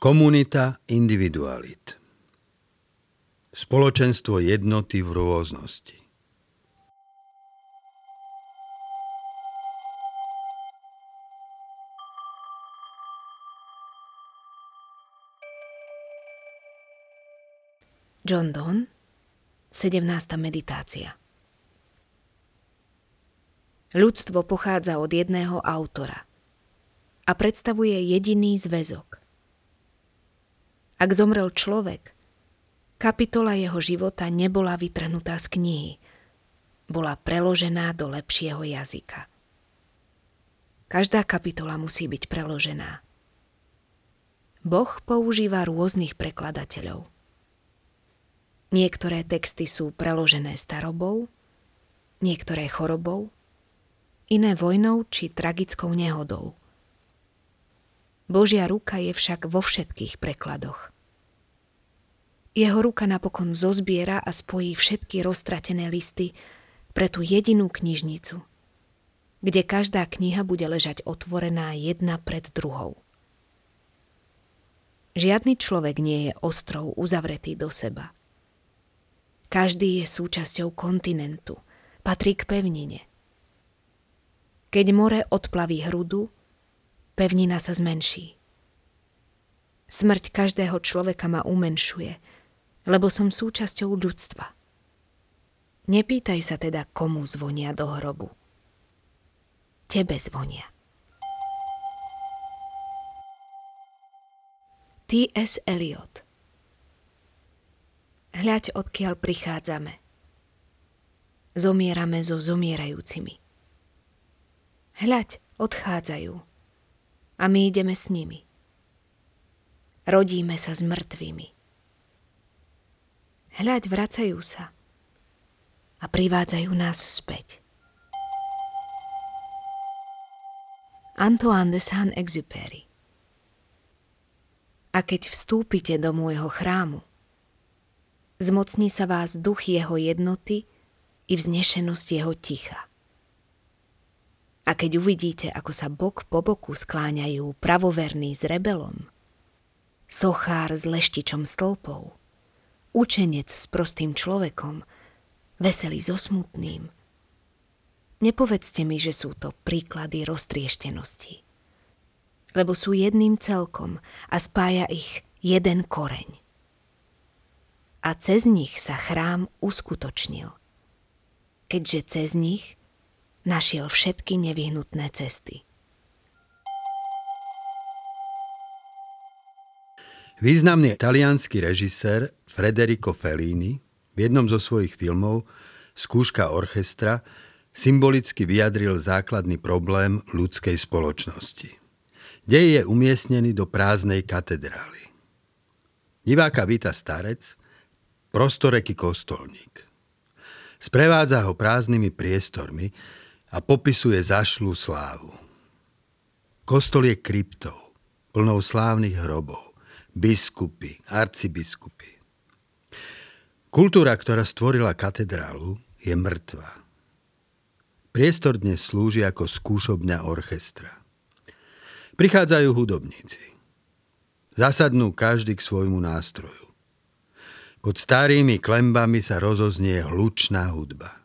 Komunita individualit. Spoločenstvo jednoty v rôznosti. John Donne, 17. meditácia. Ľudstvo pochádza od jedného autora a predstavuje jediný zväzok. Ak zomrel človek, kapitola jeho života nebola vytrhnutá z knihy, bola preložená do lepšieho jazyka. Každá kapitola musí byť preložená. Boh používa rôznych prekladateľov. Niektoré texty sú preložené starobou, niektoré chorobou, iné vojnou či tragickou nehodou. Božia ruka je však vo všetkých prekladoch. Jeho ruka napokon zozbiera a spojí všetky roztratené listy pre tú jedinú knižnicu, kde každá kniha bude ležať otvorená jedna pred druhou. Žiadny človek nie je ostrov uzavretý do seba. Každý je súčasťou kontinentu, patrí k pevnine. Keď more odplaví hrudu, pevnina sa zmenší. Smrť každého človeka ma umenšuje, lebo som súčasťou ľudstva. Nepýtaj sa teda, komu zvonia do hrobu. Tebe zvonia. T.S. Eliot Hľaď, odkiaľ prichádzame. Zomierame so zomierajúcimi. Hľaď, odchádzajú. A my ideme s nimi. Rodíme sa s mŕtvými. Hľaď, vracajú sa. A privádzajú nás späť. Antoine de Saint-Exupéry A keď vstúpite do môjho chrámu, zmocní sa vás duch jeho jednoty i vznešenosť jeho ticha. A keď uvidíte, ako sa bok po boku skláňajú pravoverní s rebelom, sochár s leštičom stĺpov, učenec s prostým človekom, veselý so smutným, nepovedzte mi, že sú to príklady roztrieštenosti, lebo sú jedným celkom a spája ich jeden koreň a cez nich sa chrám uskutočnil. Keďže cez nich našiel všetky nevyhnutné cesty. Významný talianský režisér Federico Fellini v jednom zo svojich filmov Skúška orchestra symbolicky vyjadril základný problém ľudskej spoločnosti. Dej je umiestnený do prázdnej katedrály. Diváka víta starec, prostoreký kostolník. Sprevádza ho prázdnymi priestormi a popisuje zašlú slávu. Kostol je kryptou, plnou slávnych hrobov, biskupy, arcibiskupy. Kultúra, ktorá stvorila katedrálu, je mŕtva. Priestor dnes slúži ako skúšobňa orchestra. Prichádzajú hudobníci. Zasadnú každý k svojmu nástroju. Pod starými klembami sa rozoznie hlučná hudba.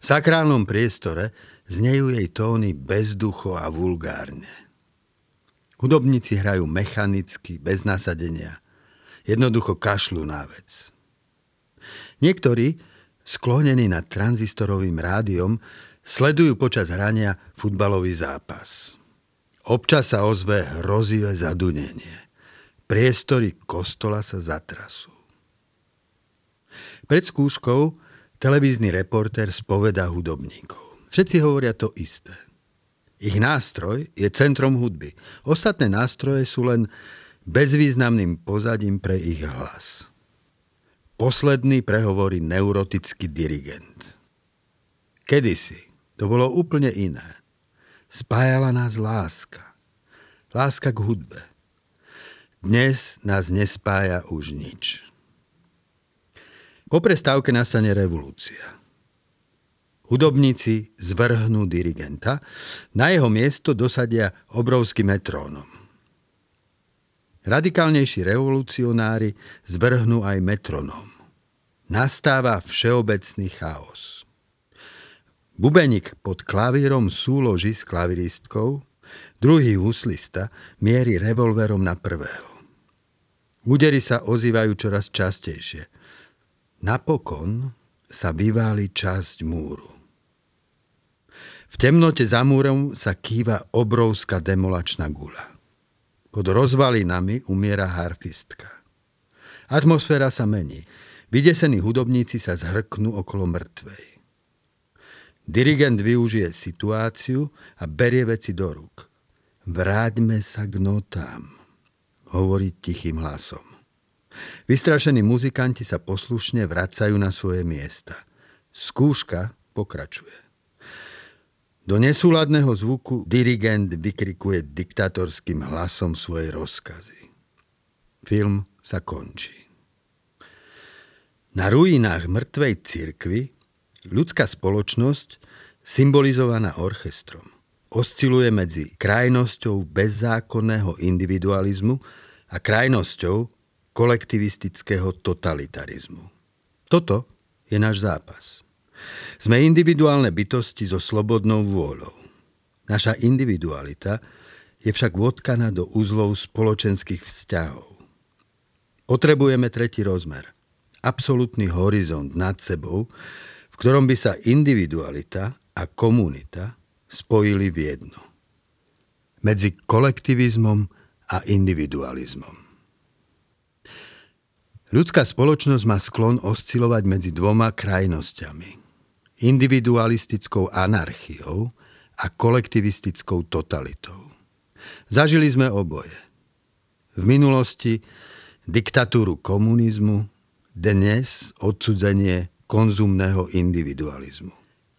V sakrálnom priestore znejú jej tóny bezducho a vulgárne. Hudobníci hrajú mechanicky, bez nasadenia. Jednoducho kašľú na vec. Niektorí, sklonení nad tranzistorovým rádiom, sledujú počas hrania futbalový zápas. Občas sa ozve hrozivé zadunenie. Priestory kostola sa zatrasú. Pred skúškou televízny reportér spoveda hudobníkov. Všetci hovoria to isté. Ich nástroj je centrom hudby. Ostatné nástroje sú len bezvýznamným pozadím pre ich hlas. Posledný prehovorí neurotický dirigent. Kedysi to bolo úplne iné. Spájala nás láska. Láska k hudbe. Dnes nás nespája už nič. Po prestávke nastane revolúcia. Hudobníci zvrhnú dirigenta, na jeho miesto dosadia obrovský metrónom. Radikálnejší revolucionári zvrhnú aj metronóm. Nastáva všeobecný chaos. Bubenik pod klavírom súloží s klaviristkou, druhý huslista mierí revolverom na prvého. Údery sa ozývajú čoraz častejšie. Napokon sa vyváli časť múru. V temnote za múrom sa kýva obrovská demolačná gula. Pod rozvalinami umiera harfistka. Atmosféra sa mení. Vydesení hudobníci sa zhrknú okolo mŕtvej. Dirigent využije situáciu a berie veci do rúk. Vráťme sa k notám, hovorí tichým hlasom. Vystrašení muzikanti sa poslušne vracajú na svoje miesta. Skúška pokračuje. Do nesúladného zvuku dirigent vykrikuje diktatorským hlasom svoje rozkazy. Film sa končí. Na ruinách mŕtvej cirkvy ľudská spoločnosť, symbolizovaná orchestrom, osciluje medzi krajnosťou bezzákonného individualizmu a krajnosťou kolektivistického totalitarizmu. Toto je náš zápas. Sme individuálne bytosti so slobodnou vôľou. Naša individualita je však vodkaná do úzlov spoločenských vzťahov. Potrebujeme tretí rozmer, absolútny horizont nad sebou, v ktorom by sa individualita a komunita spojili v jedno. Medzi kolektivizmom a individualizmom. Ľudská spoločnosť má sklon oscilovať medzi dvoma krajnosťami – individualistickou anarchiou a kolektivistickou totalitou. Zažili sme oboje. V minulosti diktatúru komunizmu, dnes odsudzenie konzumného individualizmu.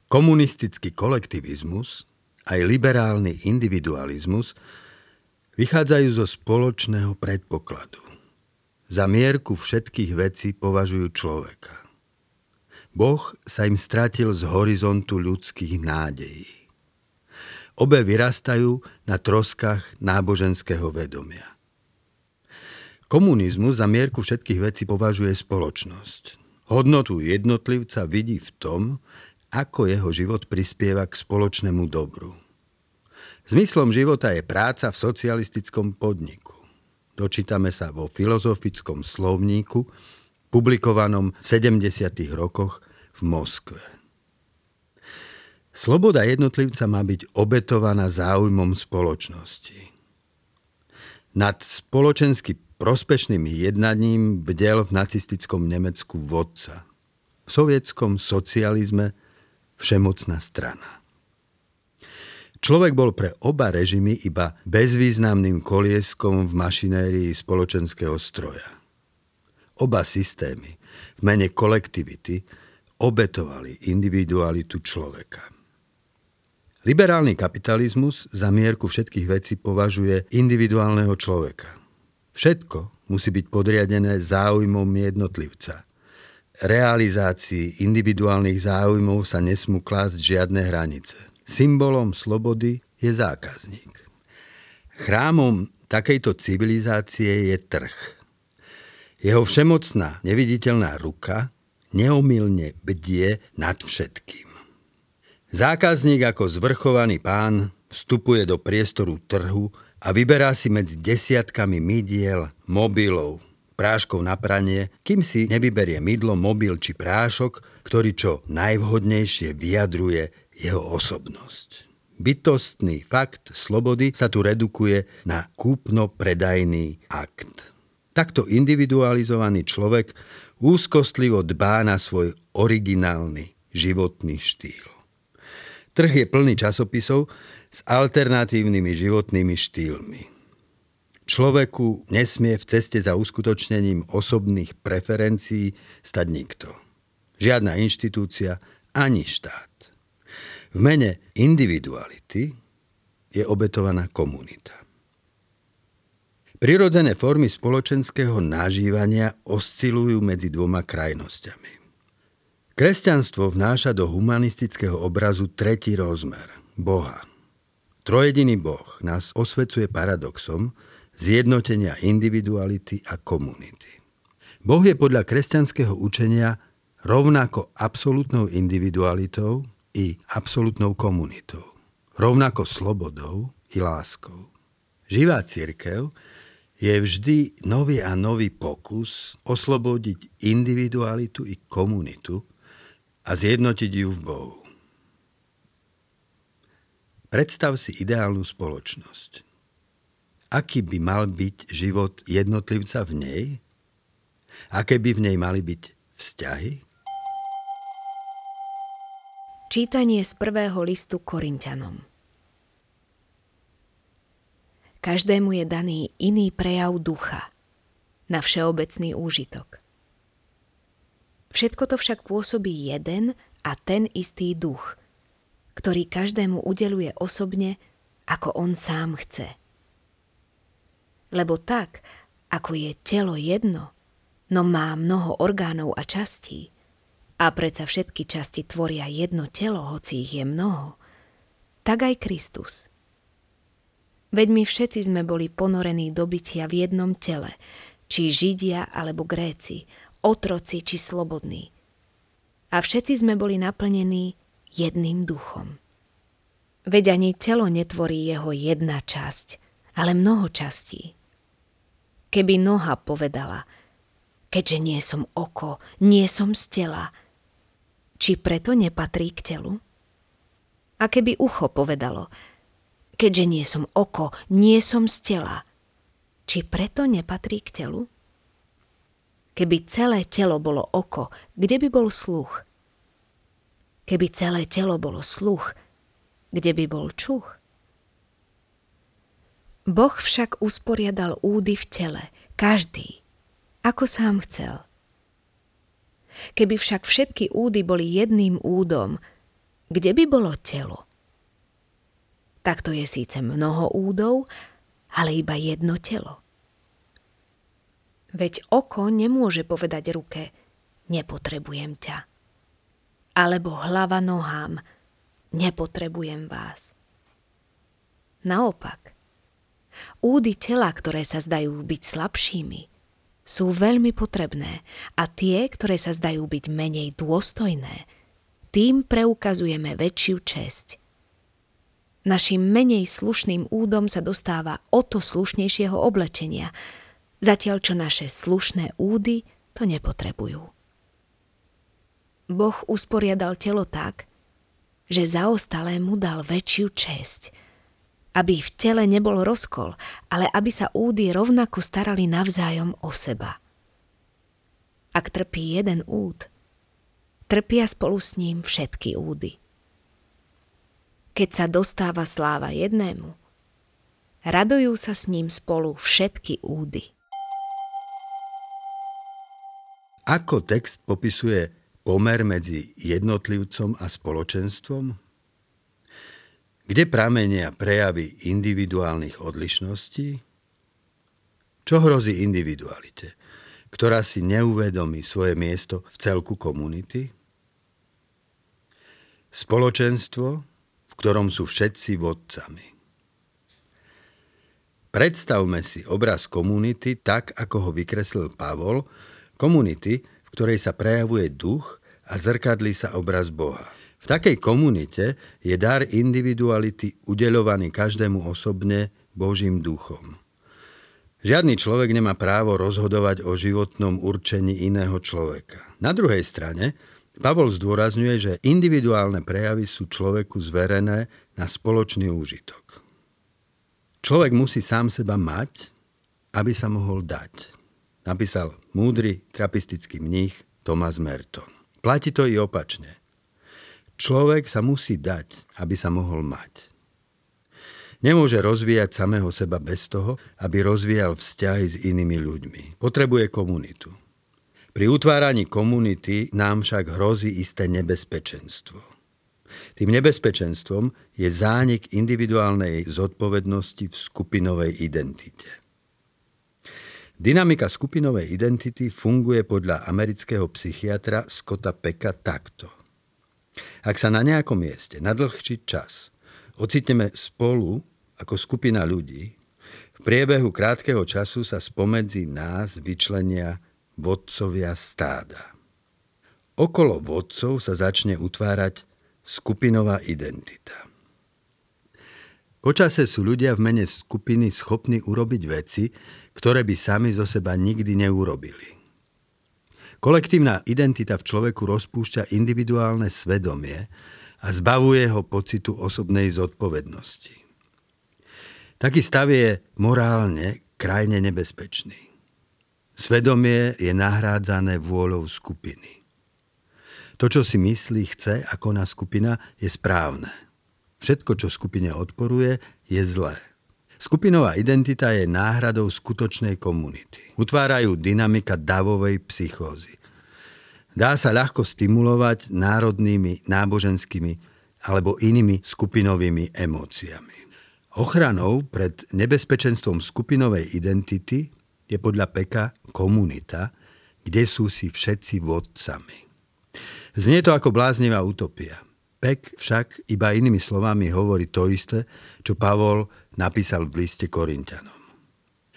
Komunistický kolektivizmus aj liberálny individualizmus vychádzajú zo spoločného predpokladu. Za mierku všetkých vecí považujú človeka. Boh sa im stratil z horizontu ľudských nádejí. Obe vyrastajú na troskách náboženského vedomia. Komunizmus za mierku všetkých vecí považuje spoločnosť. Hodnotu jednotlivca vidí v tom, ako jeho život prispieva k spoločnému dobru. Zmyslom života je práca v socialistickom podniku. Dočítame sa vo filozofickom slovníku, publikovanom v 70. rokoch v Moskve. Sloboda jednotlivca má byť obetovaná záujmom spoločnosti. Nad spoločensky prospešným jednaním bdel v nacistickom Nemecku vodca. V sovietskom socializme všemocná strana. Človek bol pre oba režimy iba bezvýznamným kolieskom v mašinérii spoločenského stroja. Oba systémy v mene kolektivity obetovali individualitu človeka. Liberálny kapitalizmus za mierku všetkých vecí považuje individuálneho človeka. Všetko musí byť podriadené záujmom jednotlivca. Realizácii individuálnych záujmov sa nesmú klásť žiadne hranice. Symbolom slobody je zákazník. Chrámom takejto civilizácie je trh. Jeho všemocná, neviditeľná ruka neomilne bdie nad všetkým. Zákazník ako zvrchovaný pán vstupuje do priestoru trhu a vyberá si medzi desiatkami mydiel, mobilov, práškov na pranie, kým si nevyberie mydlo, mobil či prášok, ktorý čo najvhodnejšie vyjadruje jeho osobnosť. Bytostný fakt slobody sa tu redukuje na kúpno-predajný akt. Takto individualizovaný človek úzkostlivo dbá na svoj originálny životný štýl. Trh je plný časopisov s alternatívnymi životnými štýlmi. Človeku nesmie v ceste za uskutočnením osobných preferencií stať nikto. Žiadna inštitúcia ani štát. V mene individuality je obetovaná komunita. Prirodzené formy spoločenského nažívania oscilujú medzi dvoma krajnosťami. Kresťanstvo vnáša do humanistického obrazu tretí rozmer – Boha. Trojediný Boh nás osvecuje paradoxom, zjednotenia individuality a komunity. Boh je podľa kresťanského učenia rovnako absolútnou individualitou i absolútnou komunitou. Rovnako slobodou i láskou. Živá církev je vždy nový a nový pokus oslobodiť individualitu i komunitu a zjednotiť ju v Bohu. Predstav si ideálnu spoločnosť. Aký by mal byť život jednotlivca v nej? Aké by v nej mali byť vzťahy? Čítanie z prvého listu Korintianom Každému je daný iný prejav ducha na všeobecný úžitok. Všetko to však pôsobí jeden a ten istý duch, ktorý každému udeluje osobne, ako on sám chce. Lebo tak, ako je telo jedno, no má mnoho orgánov a častí, a predsa všetky časti tvoria jedno telo, hoci ich je mnoho, tak aj Kristus. Veď my všetci sme boli ponorení do bytia v jednom tele, či Židia alebo Gréci, otroci či slobodní. A všetci sme boli naplnení jedným duchom. Veď ani telo netvorí jeho jedna časť, ale mnoho častí. Keby noha povedala, keďže nie som oko, nie som z tela, či preto nepatrí k telu? A keby ucho povedalo, keďže nie som oko, nie som z tela, či preto nepatrí k telu? Keby celé telo bolo oko, kde by bol sluch? Keby celé telo bolo sluch, kde by bol čuch? Boh však usporiadal údy v tele, každý, ako sám chcel. Keby však všetky údy boli jedným údom, kde by bolo telo? Takto je síce mnoho údov, ale iba jedno telo. Veď oko nemôže povedať ruke, nepotrebujem ťa. Alebo hlava nohám, nepotrebujem vás. Naopak, údy tela, ktoré sa zdajú byť slabšími, sú veľmi potrebné a tie, ktoré sa zdajú byť menej dôstojné, tým preukazujeme väčšiu česť. Našim menej slušným údom sa dostáva o to slušnejšieho oblečenia, zatiaľ čo naše slušné údy to nepotrebujú. Boh usporiadal telo tak, že zaostalému dal väčšiu česť – aby v tele nebol rozkol, ale aby sa údy rovnako starali navzájom o seba. Ak trpí jeden úd, trpia spolu s ním všetky údy. Keď sa dostáva sláva jednému, radujú sa s ním spolu všetky údy. Ako text popisuje pomer medzi jednotlivcom a spoločenstvom? Kde pramenia prejavy individuálnych odlišností? Čo hrozí individualite, ktorá si neuvedomí svoje miesto v celku komunity? Spoločenstvo, ktorom sú všetci vodcami. Predstavme si obraz komunity tak, ako ho vykreslil Pavol, komunity, v ktorej sa prejavuje duch a zrkadlí sa obraz Boha. V takej komunite je dar individuality udeľovaný každému osobne Božím duchom. Žiadny človek nemá právo rozhodovať o životnom určení iného človeka. Na druhej strane, Pavol zdôrazňuje, že individuálne prejavy sú človeku zverené na spoločný úžitok. Človek musí sám seba mať, aby sa mohol dať. Napísal múdry trapistický mních Thomas Merton. Platí to i opačne. Človek sa musí dať, aby sa mohol mať. Nemôže rozvíjať samého seba bez toho, aby rozvíjal vzťahy s inými ľuďmi. Potrebuje komunitu. Pri utváraní komunity nám však hrozí isté nebezpečenstvo. Tým nebezpečenstvom je zánik individuálnej zodpovednosti v skupinovej identite. Dynamika skupinovej identity funguje podľa amerického psychiatra Scotta Pecka takto. Ak sa na nejakom mieste na dlhší čas ocitneme spolu ako skupina ľudí, V priebehu krátkeho času sa spomedzi nás vyčlenia vodcovia stáda. Okolo vodcov sa začne utvárať skupinová identita. Počase sú ľudia v mene skupiny schopní urobiť veci, ktoré by sami zo seba nikdy neurobili. Kolektívna identita v človeku rozpúšťa individuálne svedomie a zbavuje ho pocitu osobnej zodpovednosti. Taký stav je morálne krajne nebezpečný. Svedomie je nahrádzané vôľou skupiny. To, čo si myslí, chce a koná skupina, je správne. Všetko, čo skupine odporuje, je zlé. Skupinová identita je náhradou skutočnej komunity. Utvárajú dynamika davovej psychózy. Dá sa ľahko stimulovať národnými, náboženskými alebo inými skupinovými emóciami. Ochranou pred nebezpečenstvom skupinovej identity je podľa Peka komunita, kde sú si všetci vodcami. Znie to ako bláznivá utopia. Pek však iba inými slovami hovorí to isté, čo Pavol napísal v liste Korintianom.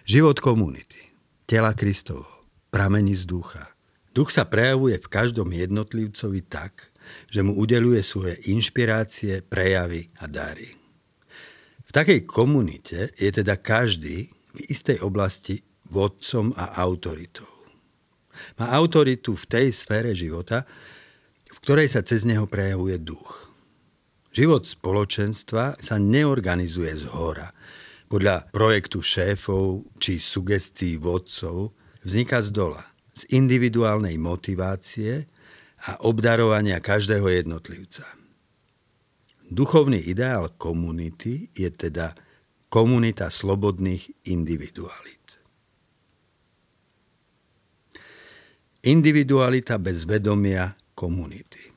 Život komunity, tela Kristovo, pramení z ducha. Duch sa prejavuje v každom jednotlivcovi tak, že mu udeluje svoje inšpirácie, prejavy a dary. V takej komunite je teda každý v istej oblasti vodcom a autoritou. Má autoritu v tej sfére života, ktorej sa cez neho prejavuje duch. Život spoločenstva sa neorganizuje z hora. Podľa projektu šéfov či sugestií vodcov vzniká z dola, z individuálnej motivácie a obdarovania každého jednotlivca. Duchovný ideál komunity je teda komunita slobodných individualít. Individualita bez vedomia komunity.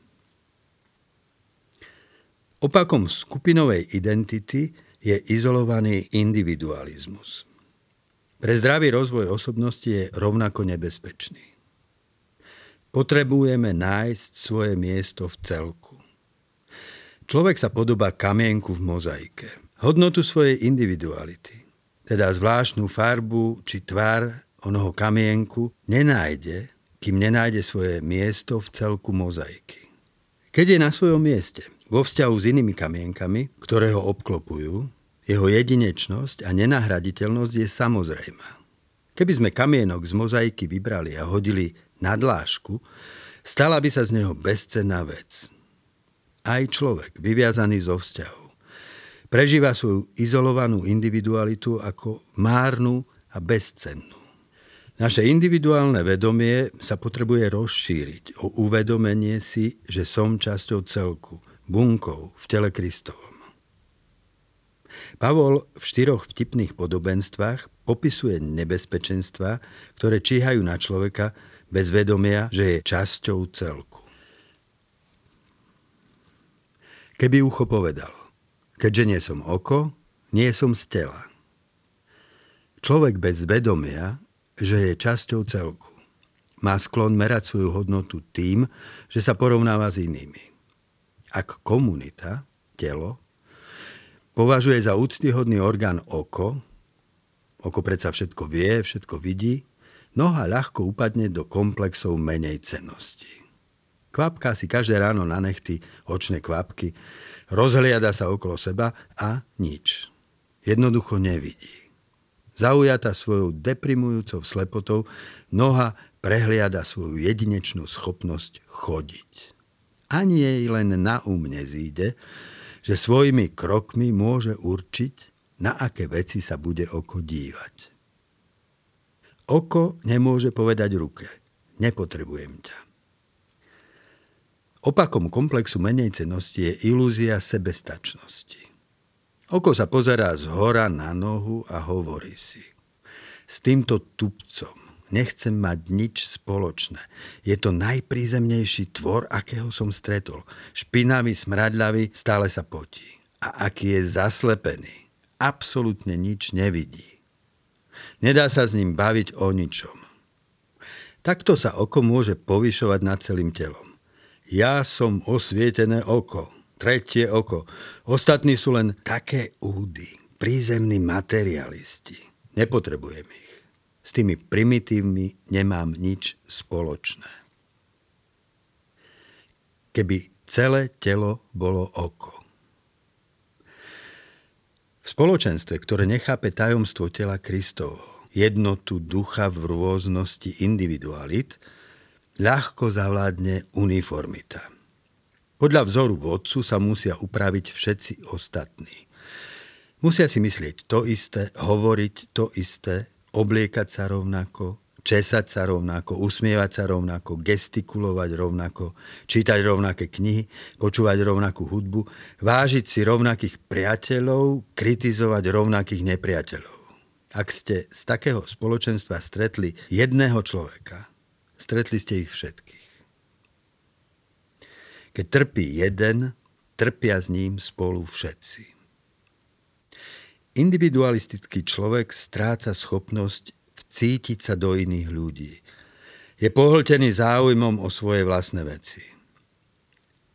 Opakom skupinovej identity je izolovaný individualizmus. Pre zdravý rozvoj osobnosti je rovnako nebezpečný. Potrebujeme nájsť svoje miesto v celku. Človek sa podobá kamienku v mozaike. Hodnotu svojej individuality, teda zvláštnu farbu či tvar onoho kamienku, nenájde, kým nenájde svoje miesto v celku mozaiky. Keď je na svojom mieste, vo vzťahu s inými kamienkami, ktoré ho obklopujú, jeho jedinečnosť a nenahraditeľnosť je samozrejmá. Keby sme kamienok z mozaiky vybrali a hodili na dlášku, stala by sa z neho bezcenná vec. Aj človek, vyviazaný zo vzťahov, prežíva svoju izolovanú individualitu ako márnu a bezcennú. Naše individuálne vedomie sa potrebuje rozšíriť o uvedomenie si, že som časťou celku, bunkou v tele Kristovom. Pavol v štyroch vtipných podobenstvách popisuje nebezpečenstva, ktoré číhajú na človeka bez vedomia, že je časťou celku. Keby ucho povedalo, keďže nie som oko, nie som z tela. Človek bez vedomia že je časťou celku. Má sklon merať svoju hodnotu tým, že sa porovnáva s inými. Ak komunita, telo, považuje za úctyhodný orgán oko, oko predsa všetko vie, všetko vidí, noha ľahko upadne do komplexov menej cenosti. Kvapka si každé ráno na nechty očné kvapky, rozhliada sa okolo seba a nič. Jednoducho nevidí. Zaujata svojou deprimujúcou slepotou, noha prehliada svoju jedinečnú schopnosť chodiť. Ani jej len na um nezíde, že svojimi krokmi môže určiť, na aké veci sa bude oko dívať. Oko nemôže povedať ruke, nepotrebujem ťa. Opakom komplexu menej cenosti je ilúzia sebestačnosti. Oko sa pozerá z hora na nohu a hovorí si. S týmto tupcom nechcem mať nič spoločné. Je to najprízemnejší tvor, akého som stretol. Špinavý, smradľavý, stále sa potí. A aký je zaslepený. Absolutne nič nevidí. Nedá sa s ním baviť o ničom. Takto sa oko môže povyšovať nad celým telom. Ja som osvietené oko tretie oko. Ostatní sú len také údy, prízemní materialisti. Nepotrebujem ich. S tými primitívmi nemám nič spoločné. Keby celé telo bolo oko. V spoločenstve, ktoré nechápe tajomstvo tela Kristovho, jednotu ducha v rôznosti individualit, ľahko zavládne uniformita. Podľa vzoru vodcu sa musia upraviť všetci ostatní. Musia si myslieť to isté, hovoriť to isté, obliekať sa rovnako, česať sa rovnako, usmievať sa rovnako, gestikulovať rovnako, čítať rovnaké knihy, počúvať rovnakú hudbu, vážiť si rovnakých priateľov, kritizovať rovnakých nepriateľov. Ak ste z takého spoločenstva stretli jedného človeka, stretli ste ich všetkých. Keď trpí jeden, trpia s ním spolu všetci. Individualistický človek stráca schopnosť vcítiť sa do iných ľudí. Je pohltený záujmom o svoje vlastné veci.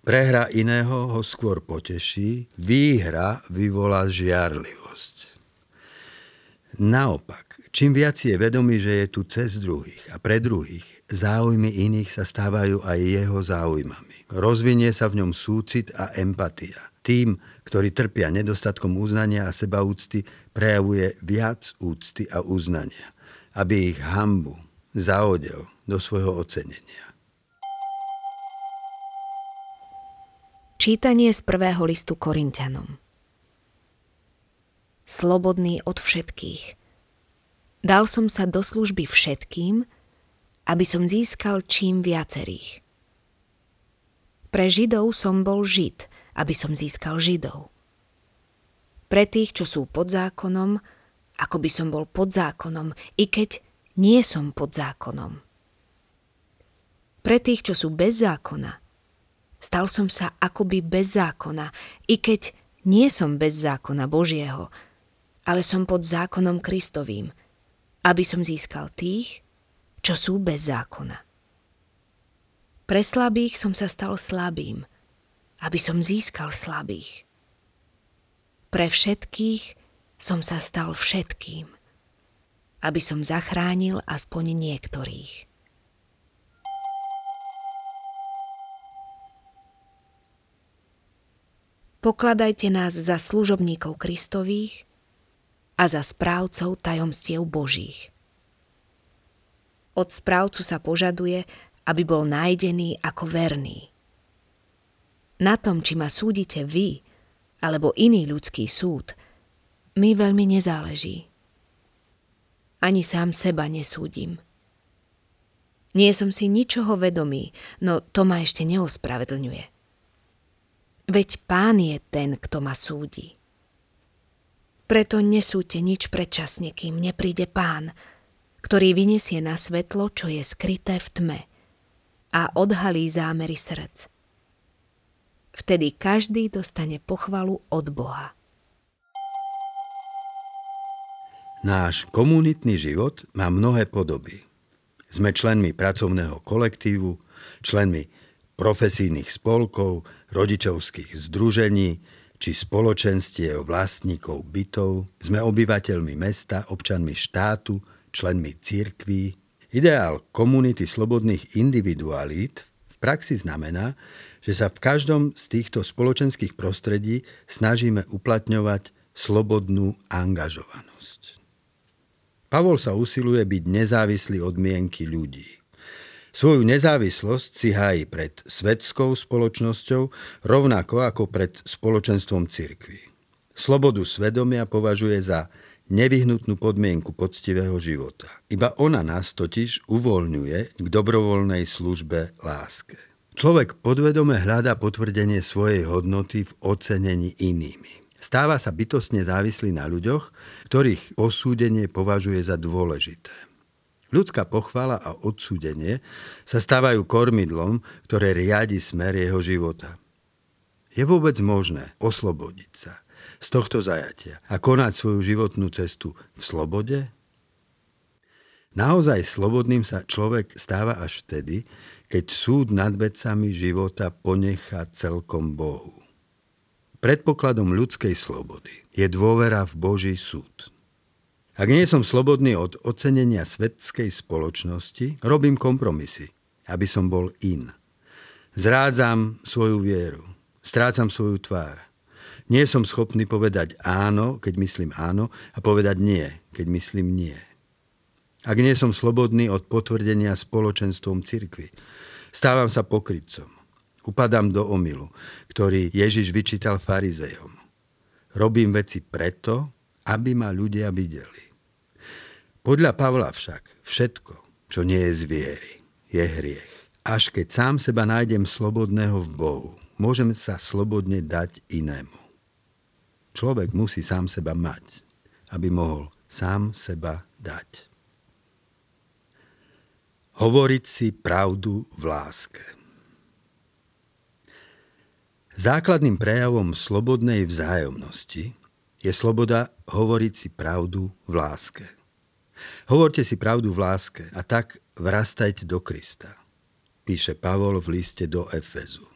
Prehra iného ho skôr poteší, výhra vyvolá žiarlivosť. Naopak, čím viac je vedomý, že je tu cez druhých a pre druhých, záujmy iných sa stávajú aj jeho záujmami. Rozvinie sa v ňom súcit a empatia. Tým, ktorí trpia nedostatkom uznania a sebaúcty, prejavuje viac úcty a uznania, aby ich hambu zaodel do svojho ocenenia. Čítanie z prvého listu Korintianom Slobodný od všetkých. Dal som sa do služby všetkým, aby som získal čím viacerých. Pre Židov som bol Žid – aby som získal Židov. Pre tých, čo sú pod zákonom, ako by som bol pod zákonom, i keď nie som pod zákonom. Pre tých, čo sú bez zákona, stal som sa akoby bez zákona, i keď nie som bez zákona Božieho, ale som pod zákonom Kristovým, aby som získal tých, čo sú bez zákona. Pre slabých som sa stal slabým – aby som získal slabých. Pre všetkých som sa stal všetkým, aby som zachránil aspoň niektorých. Pokladajte nás za služobníkov Kristových a za správcov tajomstiev Božích. Od správcu sa požaduje, aby bol nájdený ako verný – na tom, či ma súdite vy alebo iný ľudský súd, mi veľmi nezáleží. Ani sám seba nesúdim. Nie som si ničoho vedomý, no to ma ešte neospravedlňuje. Veď pán je ten, kto ma súdi. Preto nesúďte nič predčasne, kým nepríde pán, ktorý vyniesie na svetlo, čo je skryté v tme a odhalí zámery srdc. Vtedy každý dostane pochvalu od Boha. Náš komunitný život má mnohé podoby. Sme členmi pracovného kolektívu, členmi profesijných spolkov, rodičovských združení či spoločenstiev vlastníkov bytov, sme obyvateľmi mesta, občanmi štátu, členmi církví. Ideál komunity slobodných individualít v praxi znamená, že sa v každom z týchto spoločenských prostredí snažíme uplatňovať slobodnú angažovanosť. Pavol sa usiluje byť nezávislý od mienky ľudí. Svoju nezávislosť si hájí pred svetskou spoločnosťou rovnako ako pred spoločenstvom cirkvy. Slobodu svedomia považuje za nevyhnutnú podmienku poctivého života. Iba ona nás totiž uvoľňuje k dobrovoľnej službe láske. Človek podvedome hľadá potvrdenie svojej hodnoty v ocenení inými. Stáva sa bytostne závislý na ľuďoch, ktorých osúdenie považuje za dôležité. Ľudská pochvala a odsúdenie sa stávajú kormidlom, ktoré riadi smer jeho života. Je vôbec možné oslobodiť sa z tohto zajatia a konať svoju životnú cestu v slobode? Naozaj slobodným sa človek stáva až vtedy, keď súd nad vecami života ponechá celkom Bohu. Predpokladom ľudskej slobody je dôvera v Boží súd. Ak nie som slobodný od ocenenia svetskej spoločnosti, robím kompromisy, aby som bol in. Zrádzam svoju vieru, strácam svoju tvár. Nie som schopný povedať áno, keď myslím áno, a povedať nie, keď myslím nie. Ak nie som slobodný od potvrdenia spoločenstvom cirkvy, stávam sa pokrytcom. Upadám do omilu, ktorý Ježiš vyčítal farizejom. Robím veci preto, aby ma ľudia videli. Podľa Pavla však všetko, čo nie je z viery, je hriech. Až keď sám seba nájdem slobodného v Bohu, môžem sa slobodne dať inému. Človek musí sám seba mať, aby mohol sám seba dať. Hovoriť si pravdu v láske. Základným prejavom slobodnej vzájomnosti je sloboda hovoriť si pravdu v láske. Hovorte si pravdu v láske a tak vrastajte do Krista, píše Pavol v liste do Efezu.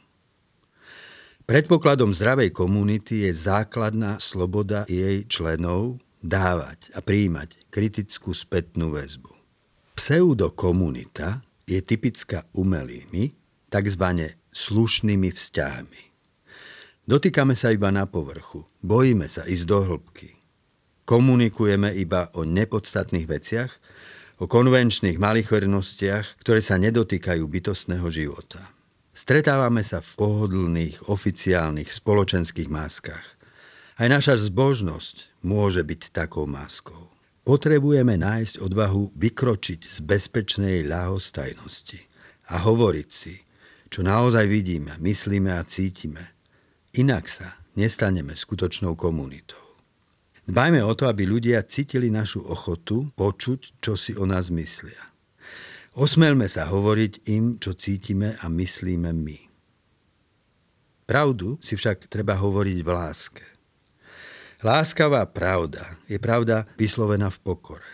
Predpokladom zdravej komunity je základná sloboda jej členov dávať a príjmať kritickú spätnú väzbu. Pseudokomunita je typická umelými, tzv. slušnými vzťahmi. Dotýkame sa iba na povrchu, bojíme sa ísť do hĺbky. Komunikujeme iba o nepodstatných veciach, o konvenčných malichornostiach, ktoré sa nedotýkajú bytostného života. Stretávame sa v pohodlných, oficiálnych, spoločenských máskach. Aj naša zbožnosť môže byť takou máskou. Potrebujeme nájsť odvahu vykročiť z bezpečnej ľahostajnosti a hovoriť si, čo naozaj vidíme, myslíme a cítime. Inak sa nestaneme skutočnou komunitou. Dbajme o to, aby ľudia cítili našu ochotu počuť, čo si o nás myslia. Osmelme sa hovoriť im, čo cítime a myslíme my. Pravdu si však treba hovoriť v láske. Láskavá pravda je pravda vyslovená v pokore.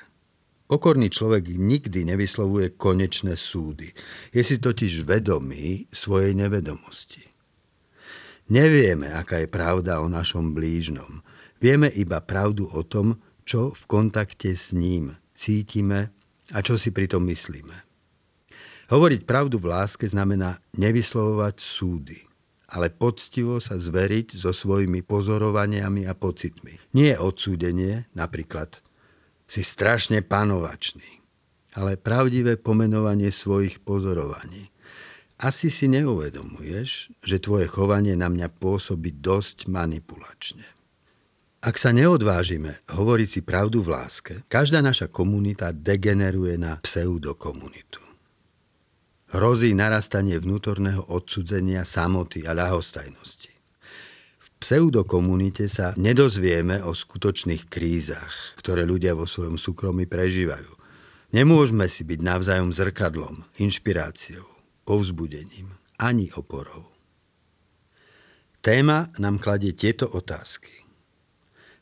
Pokorný človek nikdy nevyslovuje konečné súdy. Je si totiž vedomý svojej nevedomosti. Nevieme, aká je pravda o našom blížnom, Vieme iba pravdu o tom, čo v kontakte s ním cítime a čo si pritom myslíme. Hovoriť pravdu v láske znamená nevyslovovať súdy, ale poctivo sa zveriť so svojimi pozorovaniami a pocitmi. Nie odsúdenie, napríklad si strašne panovačný, ale pravdivé pomenovanie svojich pozorovaní. Asi si neuvedomuješ, že tvoje chovanie na mňa pôsobí dosť manipulačne. Ak sa neodvážime hovoriť si pravdu v láske, každá naša komunita degeneruje na pseudokomunitu. Hrozí narastanie vnútorného odsudzenia, samoty a ľahostajnosti. V pseudokomunite sa nedozvieme o skutočných krízach, ktoré ľudia vo svojom súkromí prežívajú. Nemôžeme si byť navzájom zrkadlom, inšpiráciou, povzbudením, ani oporou. Téma nám kladie tieto otázky.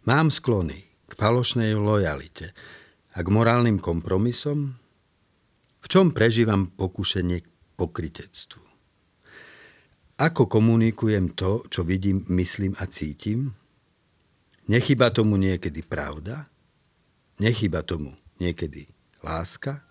Mám sklony k falošnej lojalite a k morálnym kompromisom? V čom prežívam pokušenie k pokritectvu? Ako komunikujem to, čo vidím, myslím a cítim? Nechyba tomu niekedy pravda? Nechyba tomu niekedy láska?